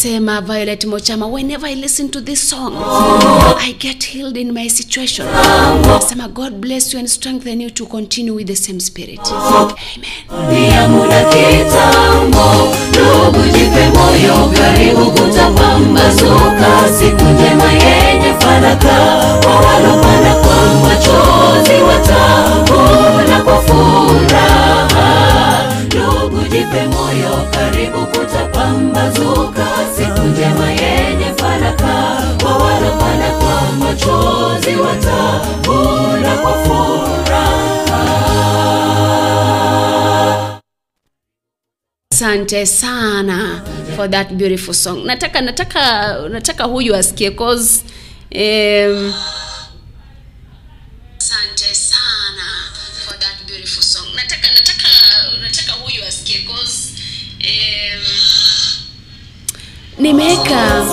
anasema Violet Mochama, whenever I listen to this song I get healed in my situation. Anasema God bless you and strengthen you to continue with the same spirit. Amen. jipe kutapambazuka, siku njema yenye faraka, Kwa walopanda kwa machozi watavuna kwa furaha. Asante sana for that beautiful song. Nataka nataka nataka huyu asikie cause um, um, nimeweka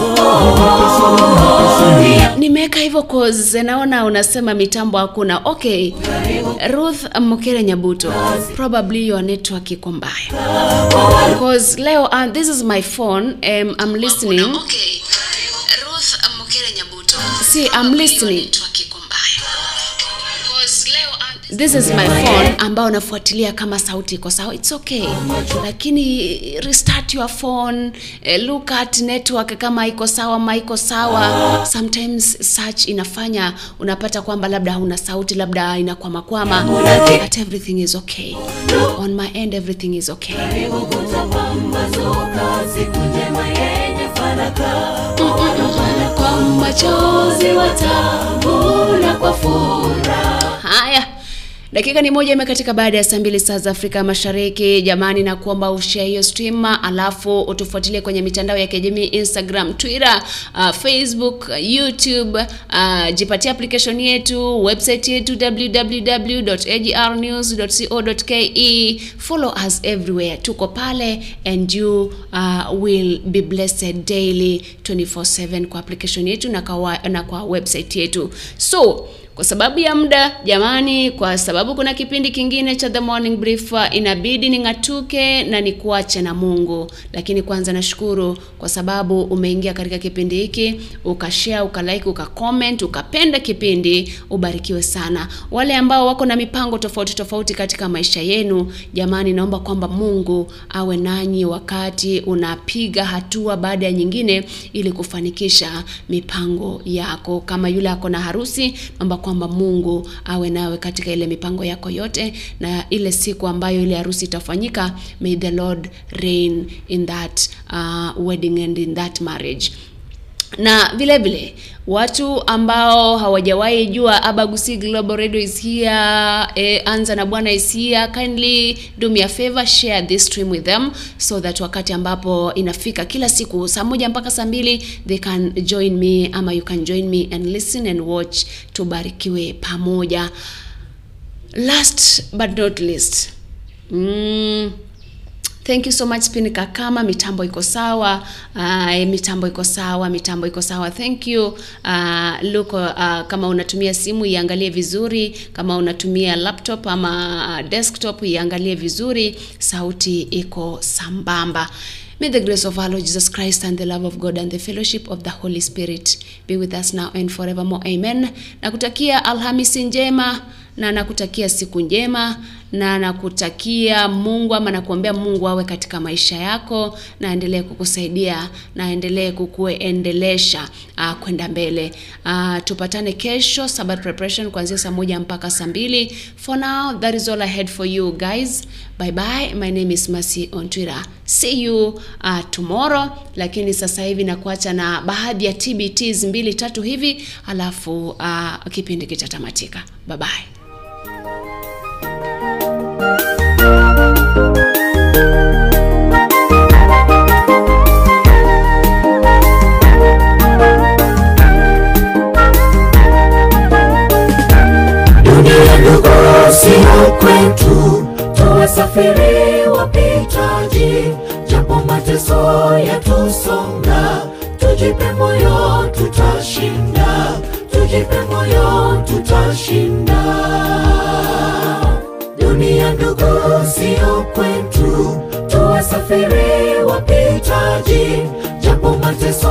nimeweka hivyo cause naona unasema mitambo hakuna. Okay, Ruth Mukere Nyabuto, probably your network iko mbaya. Cause leo uh, this is my phone. Um, I'm listening. Okay, Ruth Mukere Nyabuto, see I'm listening. This is my phone ambao nafuatilia kama sauti iko sawa, it's okay, lakini restart your phone, eh, look at network kama iko sawa ma iko sawa. Sometimes search inafanya unapata kwamba labda hauna sauti, labda inakwamakwama, but everything is okay on my end, everything is okay. Kwa machozi watavuna kwa furaha. Haya, dakika ni moja imekatika baada ya saa mbili saa za Afrika Mashariki. Jamani, na kuomba ushare hiyo stream, alafu utufuatilie kwenye mitandao ya kijamii Instagram, Twitter, uh, Facebook, YouTube. Uh, jipatie application yetu, website yetu www.agrnews.co.ke. Follow us everywhere, tuko pale and you uh, will be blessed daily 24/7 kwa application yetu na kwa, na kwa website yetu so kwa sababu ya muda jamani, kwa sababu kuna kipindi kingine cha The Morning Brief, inabidi ning'atuke na nikuache na Mungu. Lakini kwanza nashukuru kwa sababu umeingia katika kipindi hiki, ukashare, ukalike, ukacomment, ukapenda kipindi. Ubarikiwe sana. Wale ambao wako na mipango tofauti tofauti katika maisha yenu, jamani, naomba kwamba Mungu awe nanyi wakati unapiga hatua baada ya nyingine, ili kufanikisha mipango yako. Kama yule ako na harusi, naomba kwamba Mungu awe nawe katika ile mipango yako yote, na ile siku ambayo ile harusi itafanyika, may the Lord reign in that uh, wedding and in that marriage na vile vile watu ambao hawajawahi jua Abagusi Global Radio is here, eh, Anza na Bwana is here, kindly do me a favor share this stream with them so that wakati ambapo inafika kila siku saa moja mpaka saa mbili they can join me ama you can join me and listen and watch, tubarikiwe pamoja. Last but not least mm, Thank you so much Spin Kakama, mitambo iko sawa. Uh, mitambo iko sawa, mitambo iko sawa. Thank you. Uh, Luko, uh, kama unatumia simu iangalie vizuri, kama unatumia laptop ama desktop iangalie vizuri, sauti iko sambamba. May the grace of our Lord Jesus Christ and the love of God and the fellowship of the Holy Spirit be with us now and forevermore. Amen. Nakutakia Alhamisi njema na nakutakia siku njema na nakutakia Mungu ama nakuombea Mungu awe katika maisha yako na aendelee kukusaidia na aendelee kukuendelesha uh, kwenda mbele. Uh, tupatane kesho Sabbath preparation kuanzia saa moja mpaka saa mbili. For now that is all I had for you guys. Bye bye. My name is Mercy on Twitter. See you uh, tomorrow. Lakini sasa hivi nakuacha na baadhi ya TBTs mbili tatu hivi, alafu uh, kipindi kitatamatika. Bye bye. Sio kwetu, tuwasafiri wapitaji, japo mateso yatusonga, tujipe moyo, tutashinda, tujipe moyo, tutashinda. Dunia ndugu, sio kwetu, tuwasafiri wapitaji, japo mateso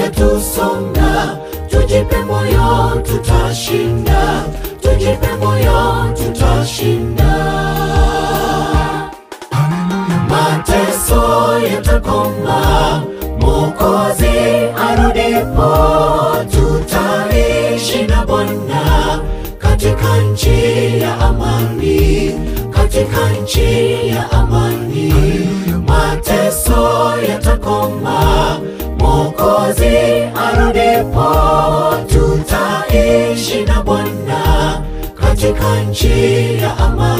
yatusonga, tujipe moyo, tutashinda, tujipe moyo, tutashinda. Mateso yatakoma, Mwokozi arudipo, tutaishi na Bwana katika nchi ya amani, katika nchi ya amani. Mateso yatakoma, Mwokozi arudipo, tutaishi na Bwana katika nchi ya amani,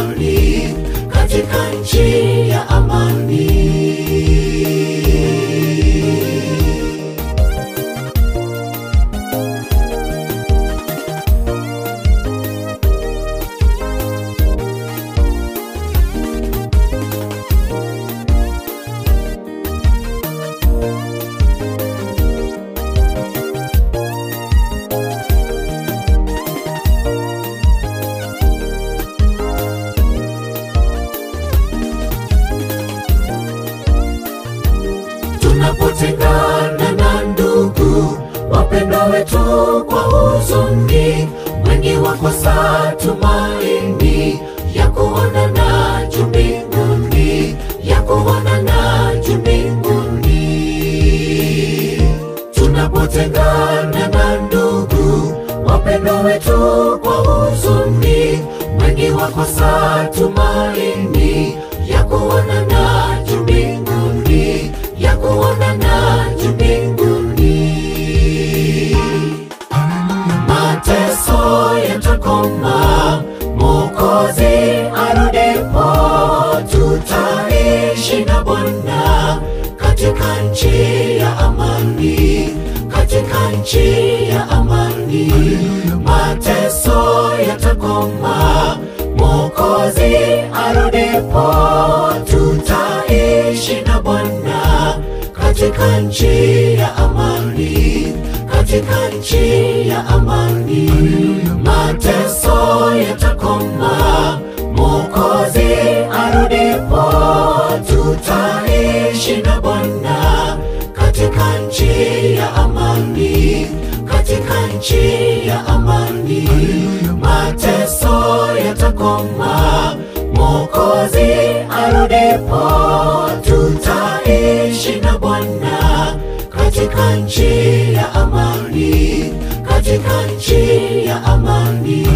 yatakoma, Mwokozi arudipo, tutaishi na Bwana katika nchi ya amani, katika nchi ya amani.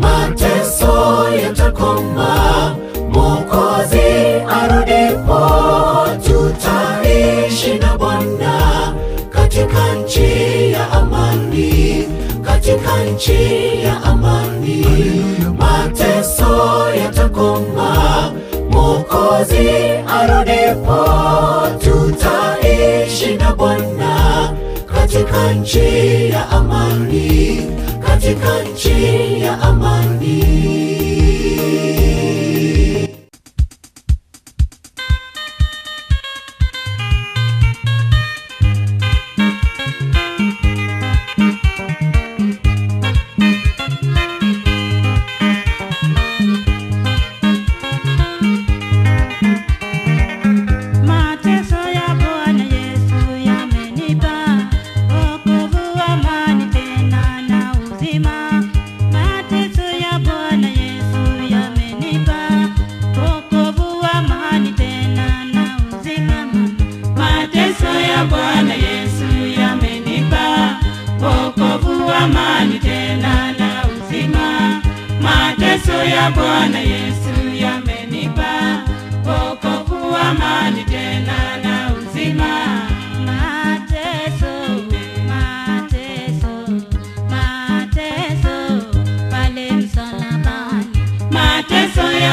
Mateso yatakoma, nchi ya amani. Mateso yatakoma, Mwokozi arudipo, tutaishi na Bwana katika nchi ya amani, katika nchi ya amani.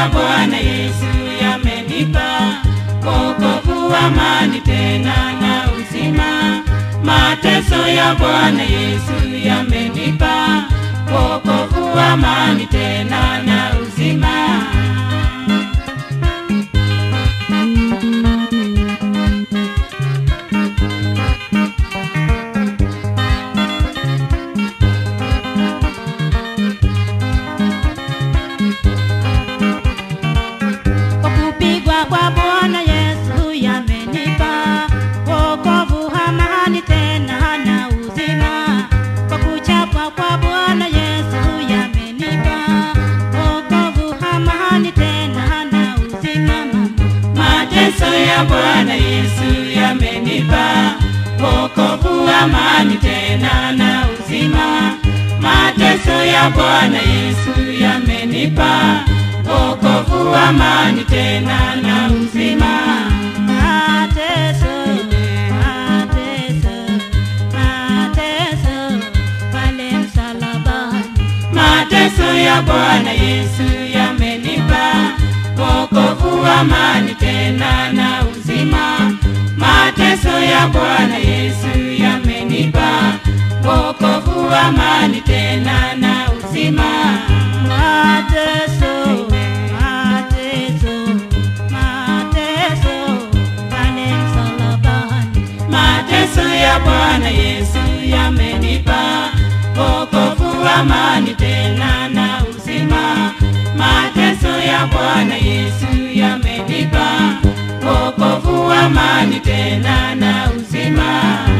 Ya Bwana Yesu yamenipa wokovu, amani tena na uzima. Mateso ya Bwana Yesu yamenipa wokovu, amani tena na uzima. amenipa wokovu, amani tena na uzima. Mateso ya Bwana Yesu yamenipa. Wokovu, amani tena na uzima. Mateso, mateso, ya Bwana Yesu yamenipa. Wokovu, amani tena na uzima mateso ya Bwana Yesu yamenipa wokovu, amani tena na uzima. Mateso, mateso, mateso pale msalabani, mateso ya Bwana Yesu yamenipa wokovu, amani tena na uzima. Mateso ya Bwana Yesu yamenipa amani tena na uzima.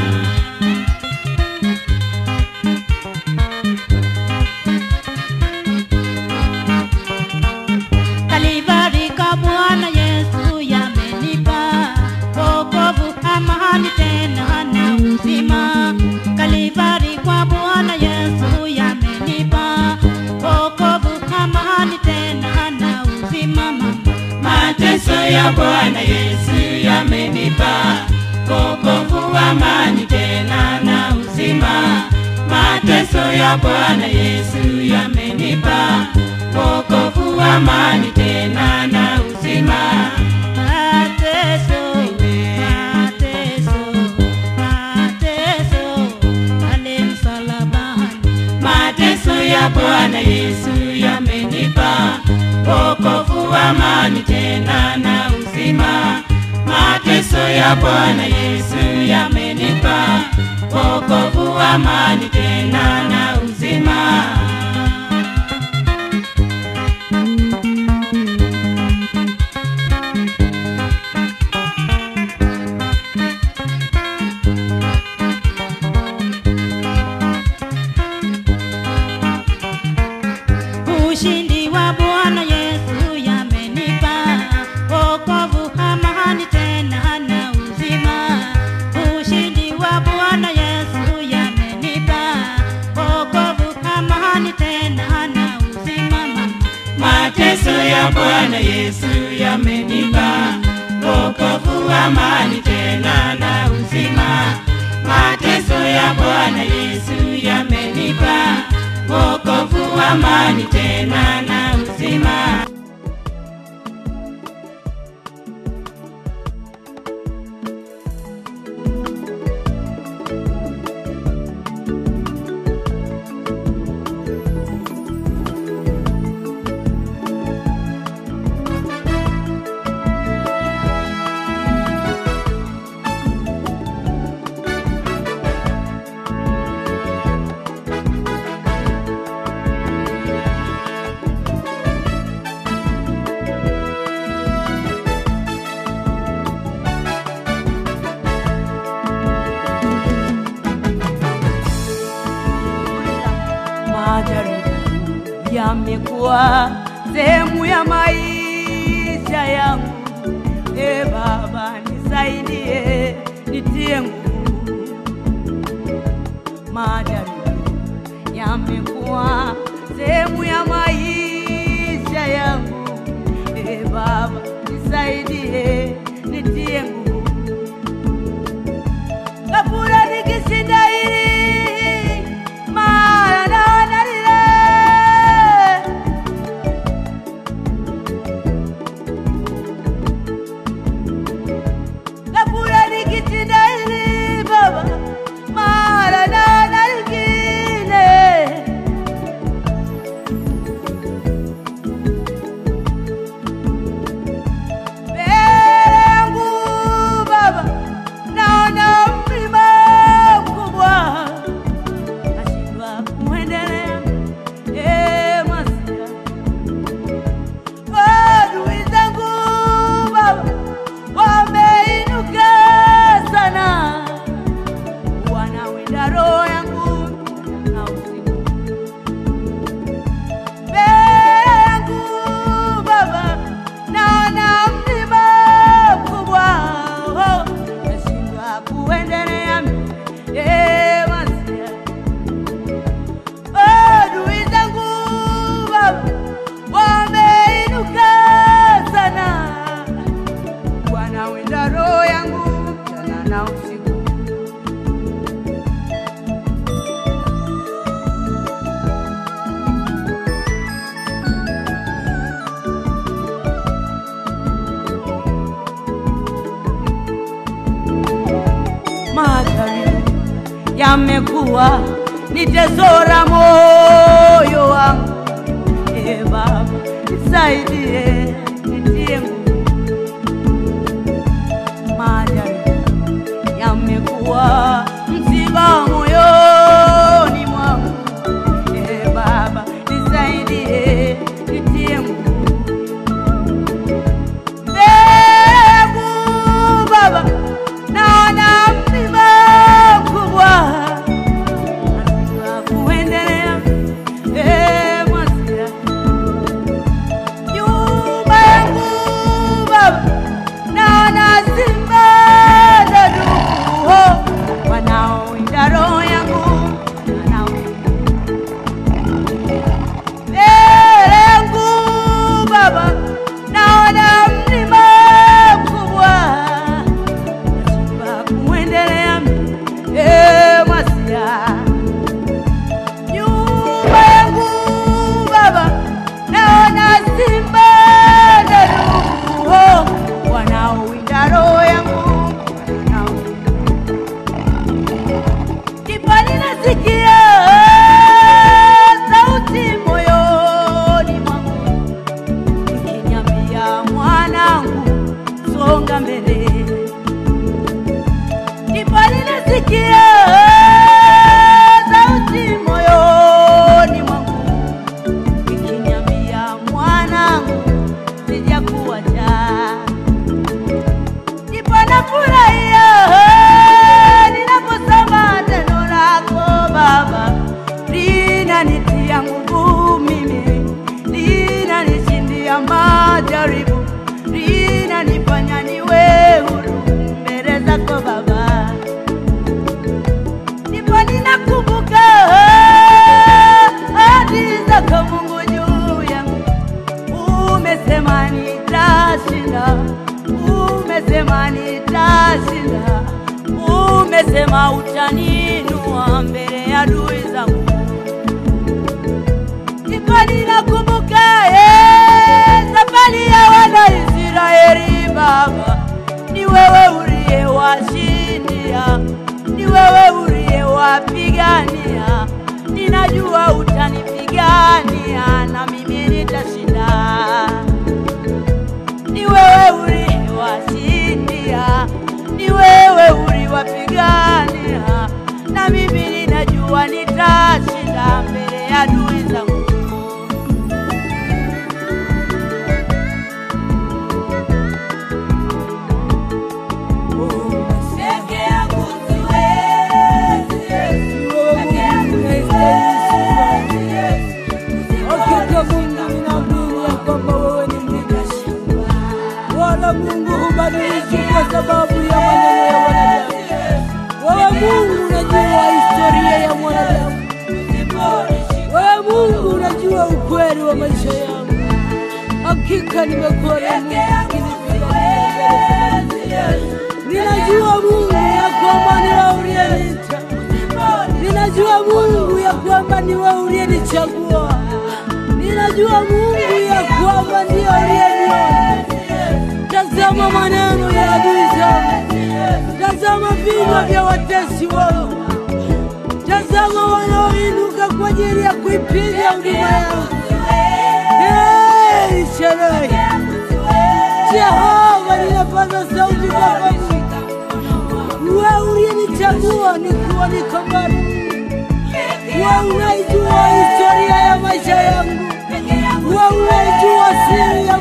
Yaroya. Yamekuwa ni tesora moyo wangu. E Baba, nisaidie, wewe ninajua Mungu ya kwamba ndiye aliyeniona. Tazama maneno ya adui zangu, tazama vinywa vya watesi wangu, tazama wanaoinuka kwa ajili ya kuipiga huduma yangu. Hey, Jehova, ninapaza sauti Mungu, wewe uliyenichagua nikuwa niko wewe unaijua ya maisha yangu, wewe unaijua siri ya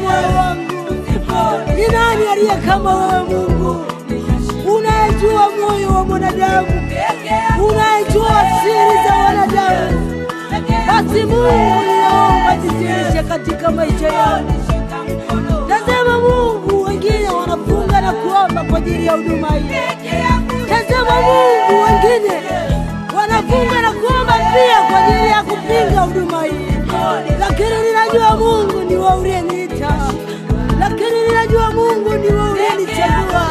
katika maisha yangu. Tazama Mungu, wengine wanafunga na kuomba kwa ajili ya huduma hii. Tazama Mungu, wengine wanafunga na kuomba pia kwa ajili ya kupinga huduma hii, lakini ninajua Mungu ni wewe uliyeniita, lakini ninajua Mungu ni wewe uliyenichagua.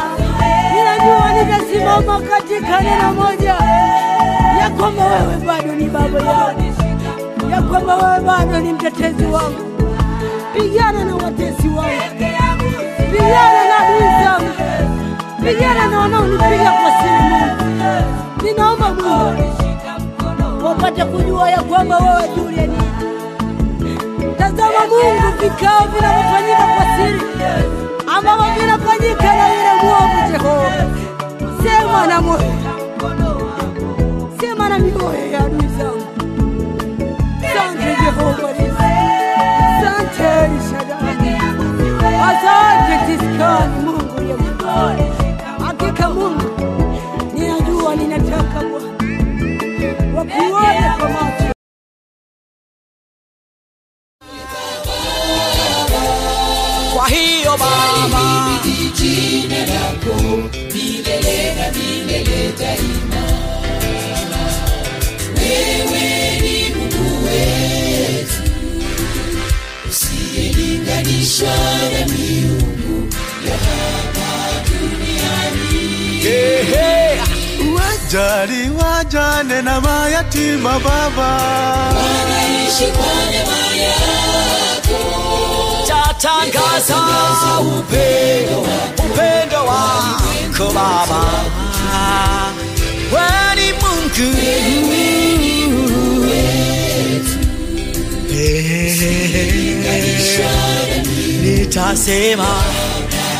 Ninajua nitasimama katika neno moja. Ya kwamba wewe bado ni baba yangu, ya kwamba wewe bado ni mtetezi wangu. Pigana na watesi wangu, pigana na adui pigana wapate kujua ya kwamba wewe Julian, tazama Mungu, vikao vinavyofanyika kwa siri. Ambavyo vinafanyika na yule mwovu Jehova, sema na moyo, sema na mioyo Bwana wakuone kwa Wajali wajane na mayatima Baba, tatangaza upendo upendo wako Baba, wewe ni Mungu Eh, nitasema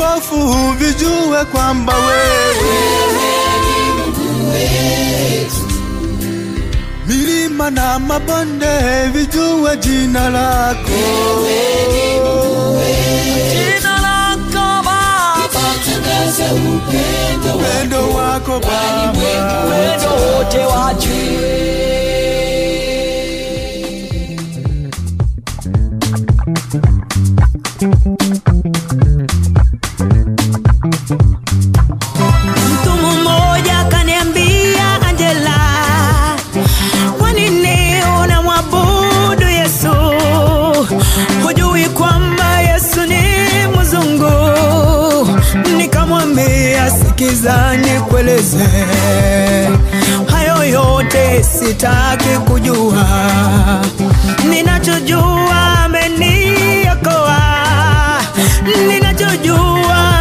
vipofu vijue kwamba wewe milima na mabonde vijue jina lako. Jina lako Baba, upendo wako Baba. Upendo wote wajue Sikiza nikueleze, hayo yote sitaki kujua. Ninachojua ameniokoa, ninachojua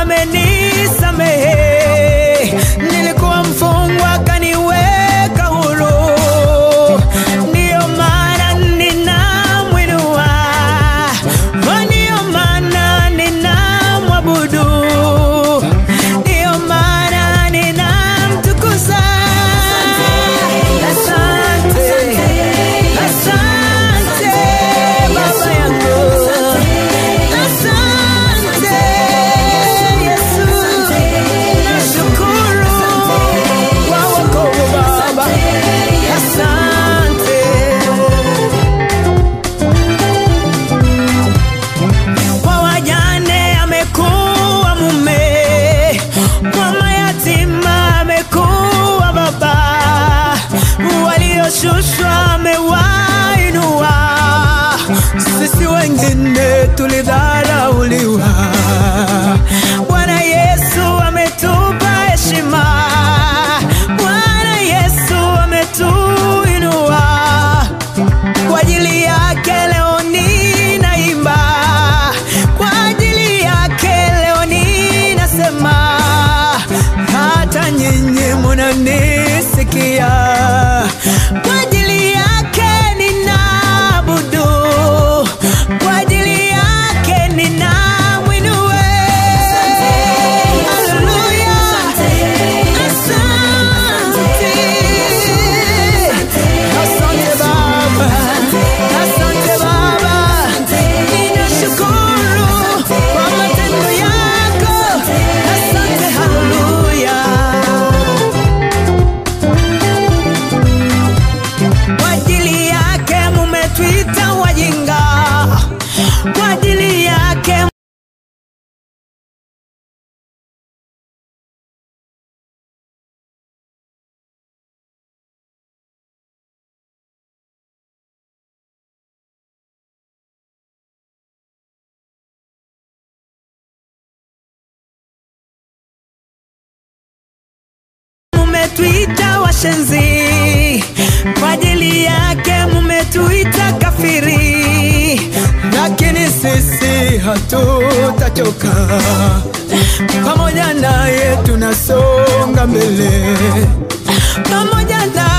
mashenzi, kwa ajili yake mumetuita kafiri, lakini sisi hatutachoka, pamoja naye tunasonga mbele. Pamoja na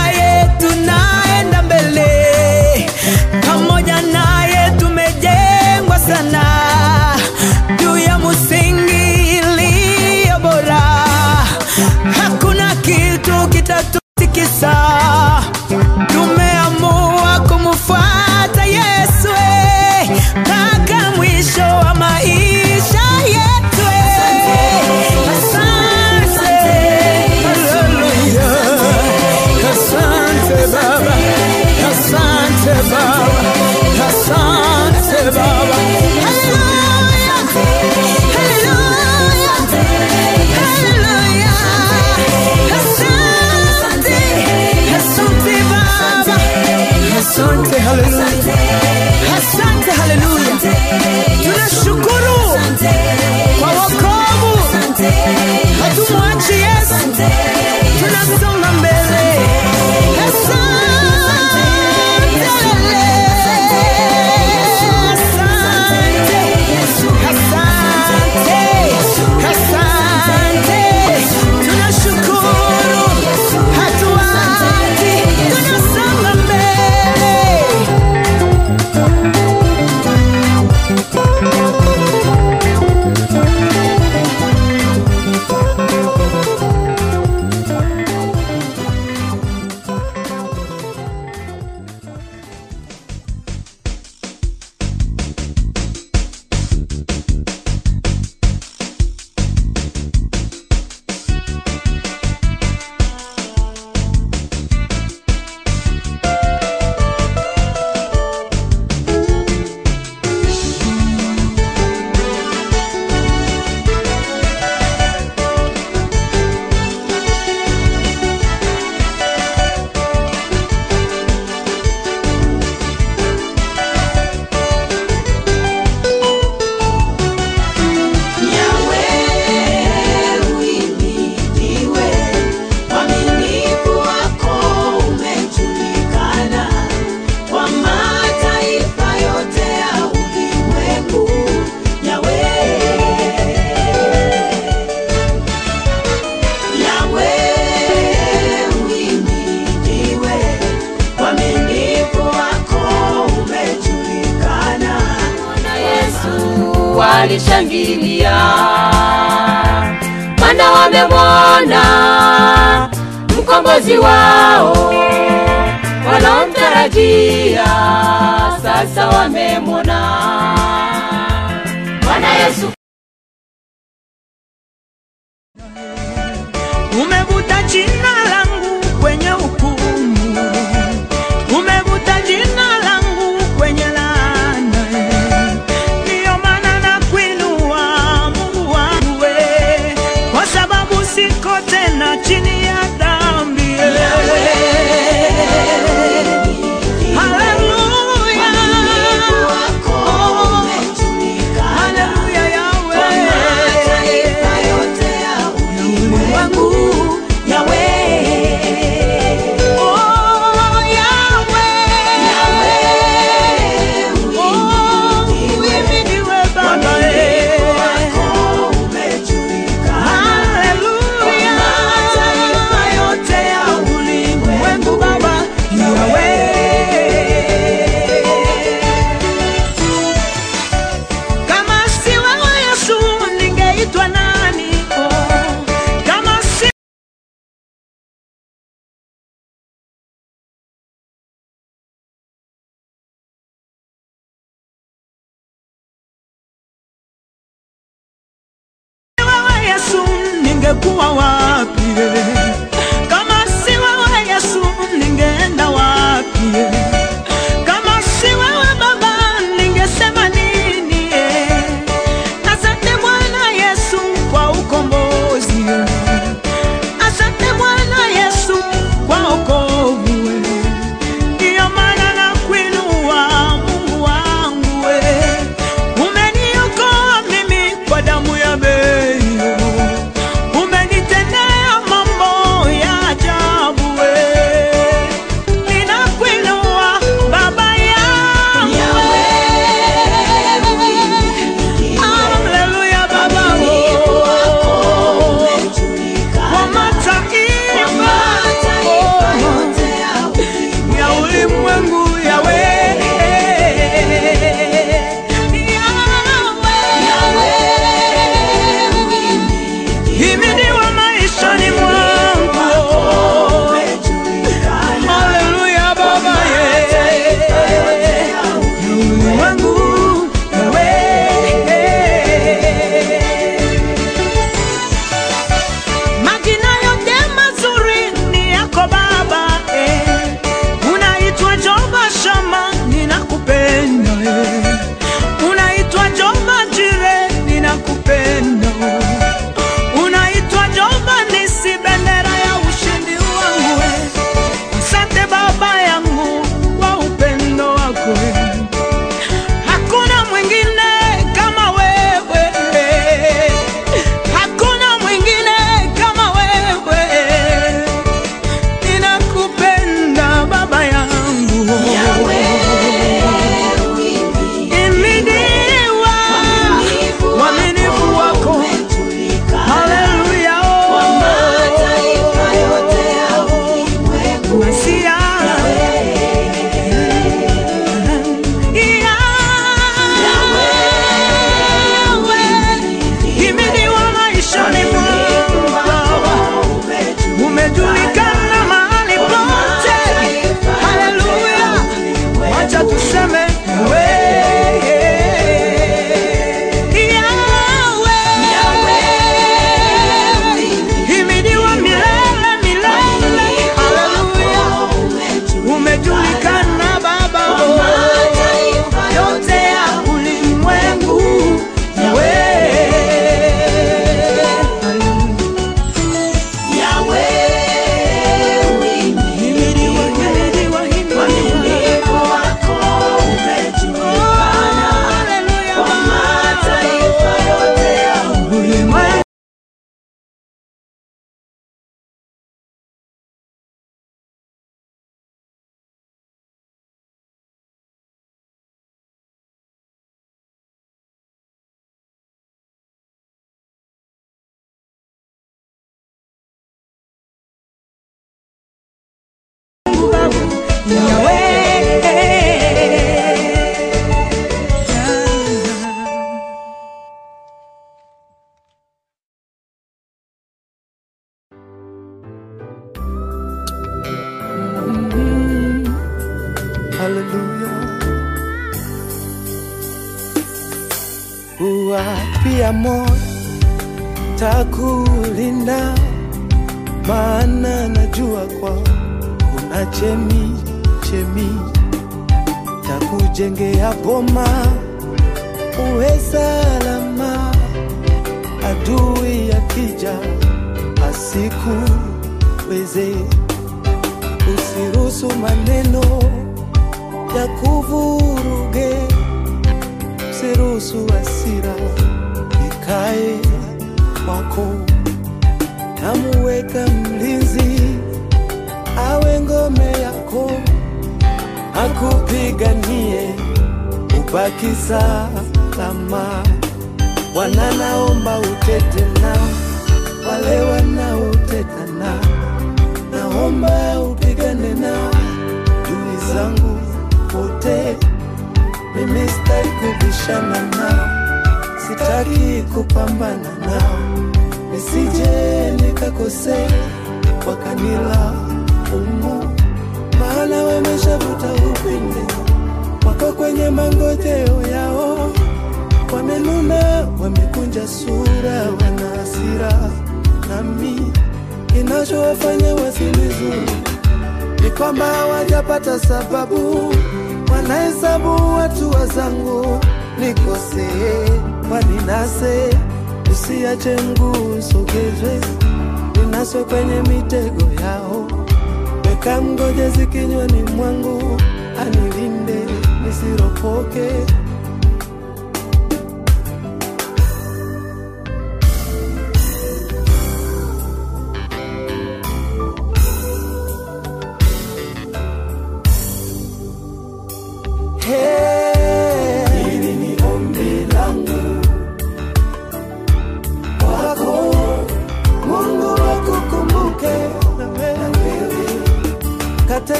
sababu, wanahesabu watu wazangu nikosee, waninase, usiache mguu usogezwe, ninaswe kwenye mitego yao, weka mgojezi kinywani mwangu, anilinde nisiropoke.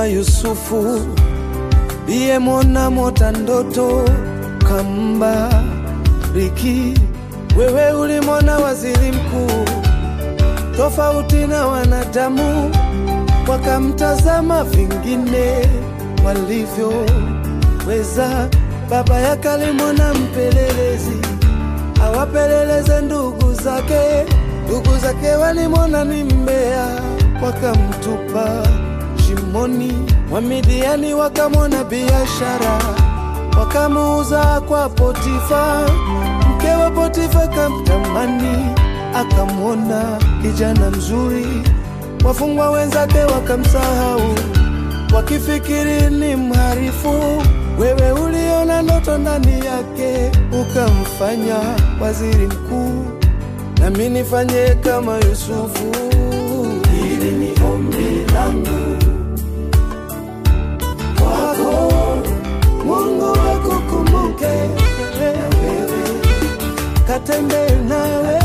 Kama Yusufu mona mota ndoto kamba riki. Wewe ulimona waziri mkuu tofauti na wanadamu, wakamtazama vingine walivyoweza. Baba yake alimwona mpelelezi awapeleleze ndugu zake, ndugu zake walimwona ni mbea, wakamtupa shimoni. Wamidiani wakamwona biashara, wakamuuza kwa Potifa. Mke wa Potifa kamtamani, akamwona kijana mzuri. Wafungwa wenzake wakamsahau, wakifikiri ni mharifu. Wewe uliona ndoto ndani yake, ukamfanya waziri mkuu. Nami nifanye kama Yusufu. Hili ni ombi langu katembee nawe,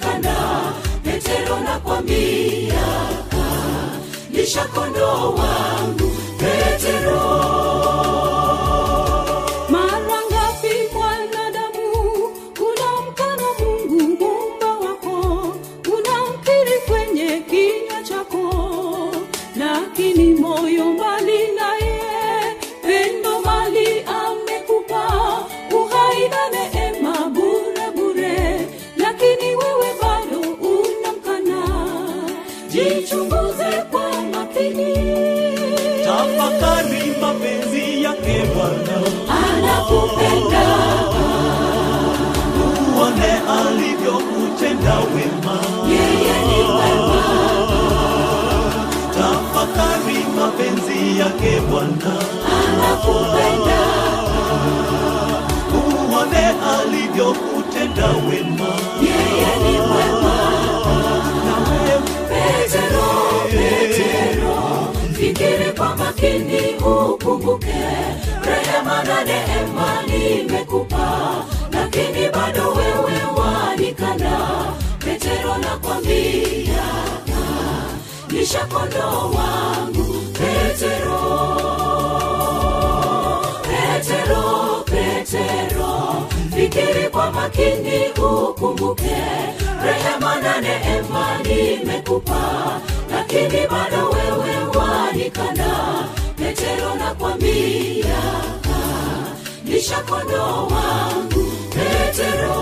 wanikana. Petero nakwambia, lisha kondoo wangu. Yake Bwana, anakupenda uone alivyokutenda wema. yeye ni mwema. Na wewe Petero, Petero, fikiri kwa makini ukumbuke rehema na neema nimekupa, lakini bado wewe wanikana. Petero nakwambia, lisha kondoo wangu. Fikiri kwa makini ukumbuke rehema na neema nimekupa, lakini bado wewe wanikana. Petero nakwambia, lisha nishakondo wangu. Petero,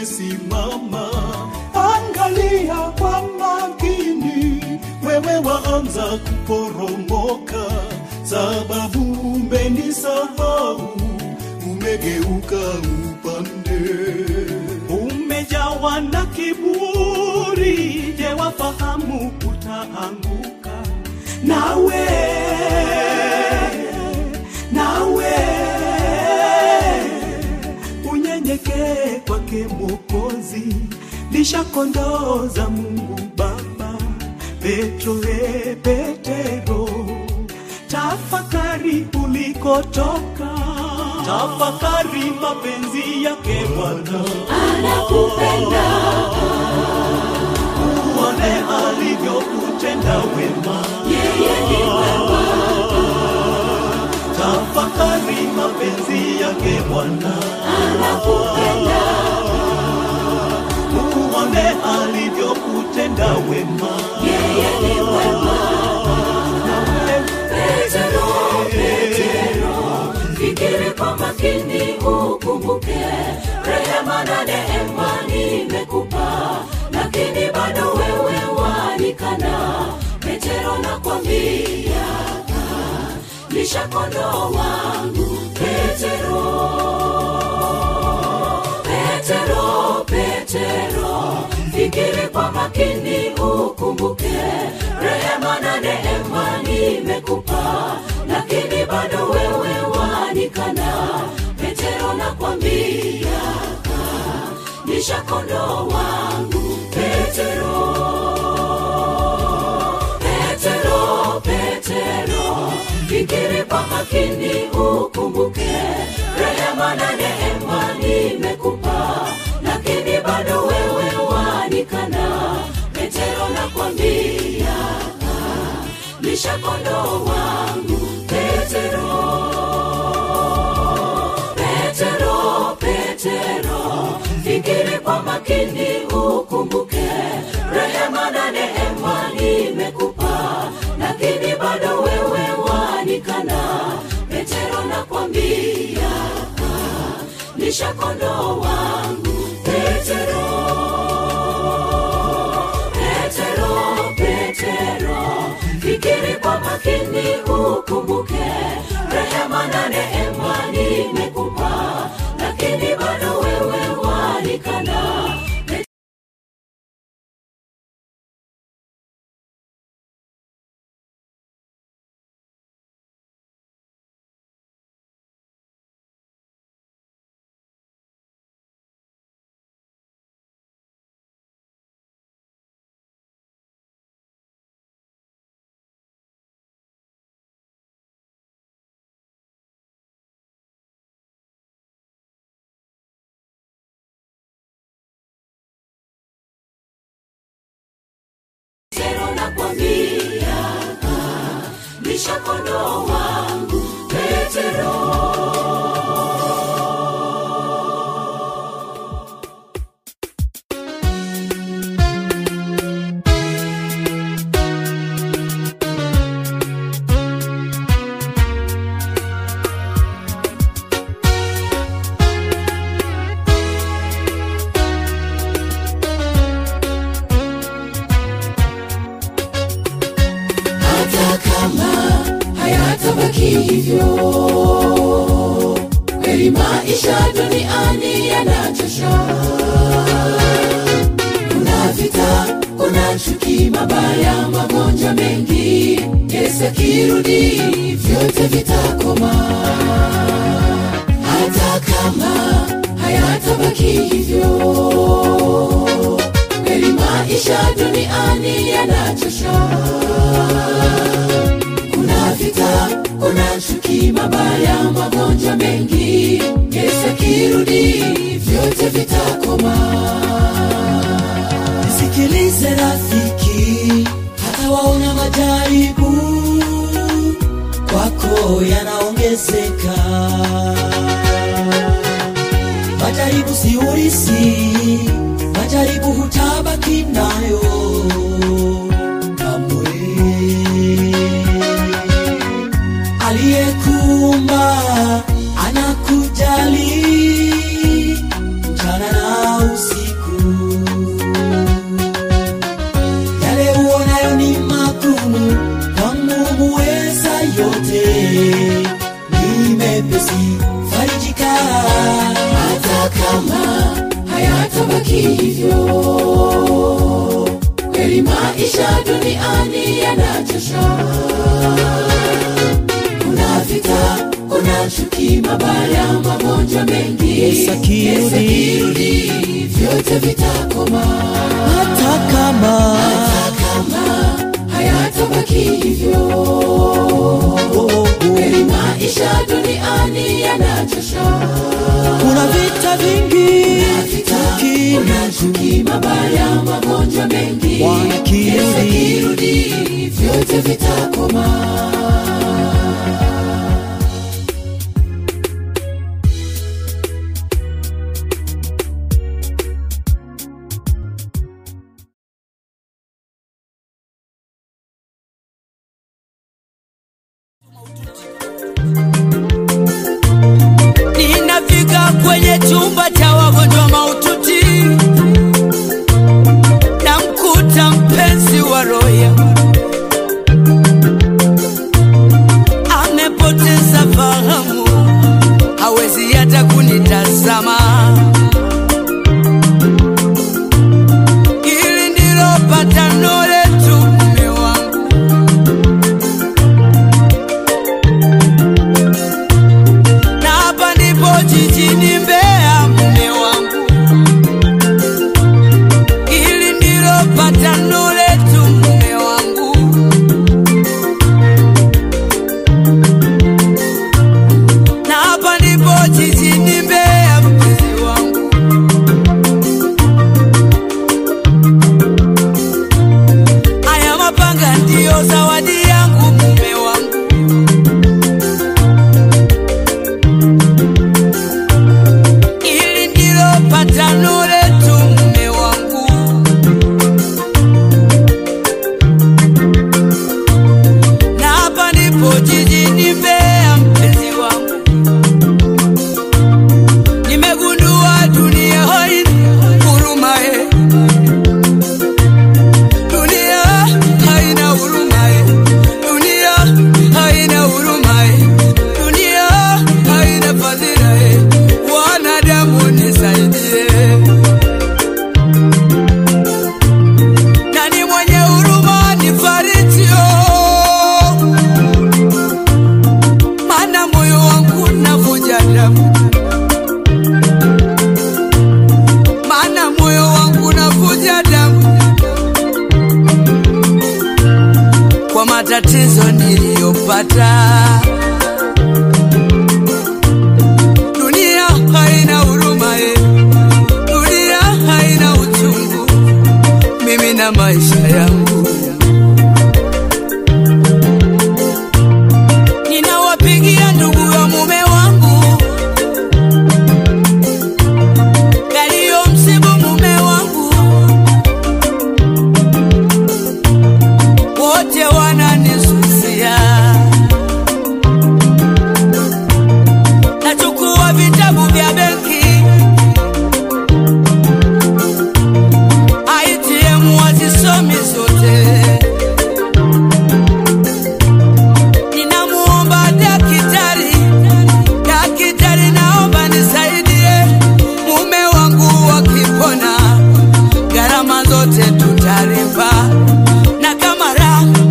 umesimama, angalia kwa makini, wewe waanza kuporomoka, sababu umenisahau, umegeuka upande, umejawa na kiburi, je, wafahamu utaanguka nawe kwake Mwokozi, lisha kondoo za Mungu Baba. Petro e Petero, tafakari ulikotoka, tafakari mapenzi yake Bwana, anakupenda. Uone alivyokutenda wema. yeye ni mwema, Tafakari mapenzi yake Bwana, anakupenda uone alivyokutenda wema. yeye makini ukumbuke. Rehema na neema nimekupa, lakini bado wewe wanikana. Petero nakwambia, lisha kondoo wangu. Petero petero fikiri kwa makini ukumbuke. Rehema na neema nimekupa lakini bado wewe wanikana. Petero nakwambia lisha kondoo wangu. Petero petero petero fikiri kwa makini ukumbuke. Rehema na neema petero nakwambia lisha kondoo wangu petero petero petero fikiri kwa makini ukumbuke rehema na neema nimekupa lakini bado wewe wanikana. Petero nakwambia lisha kondoo wangu makini ukumbuke rehema na neema nimekupa lisha kondoo duniani yanachosha kuna vita kuna chuki mabaya magonjwa mengi. Akirudi. Vyote vitakoma. Hata kama hata kama hayatabaki hivyo kweli maisha duniani yanachosha. Kuna vita vingi chuki mabaya magonjwa mengi. Bwana. Yesu akirudi vyote vitakoma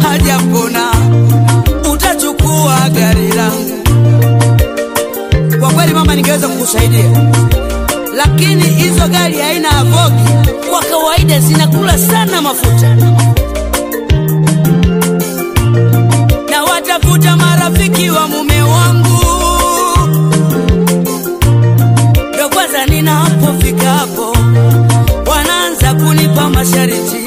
hajapona utachukua gari langu. Kwa kweli mama, ningeweza kukusaidia, lakini hizo gari haina ya Vogi kwa kawaida zinakula sana mafuta, na watafuta marafiki wa mume wangu. Ndo kwanza ninapofika hapo wanaanza kunipa mashariti.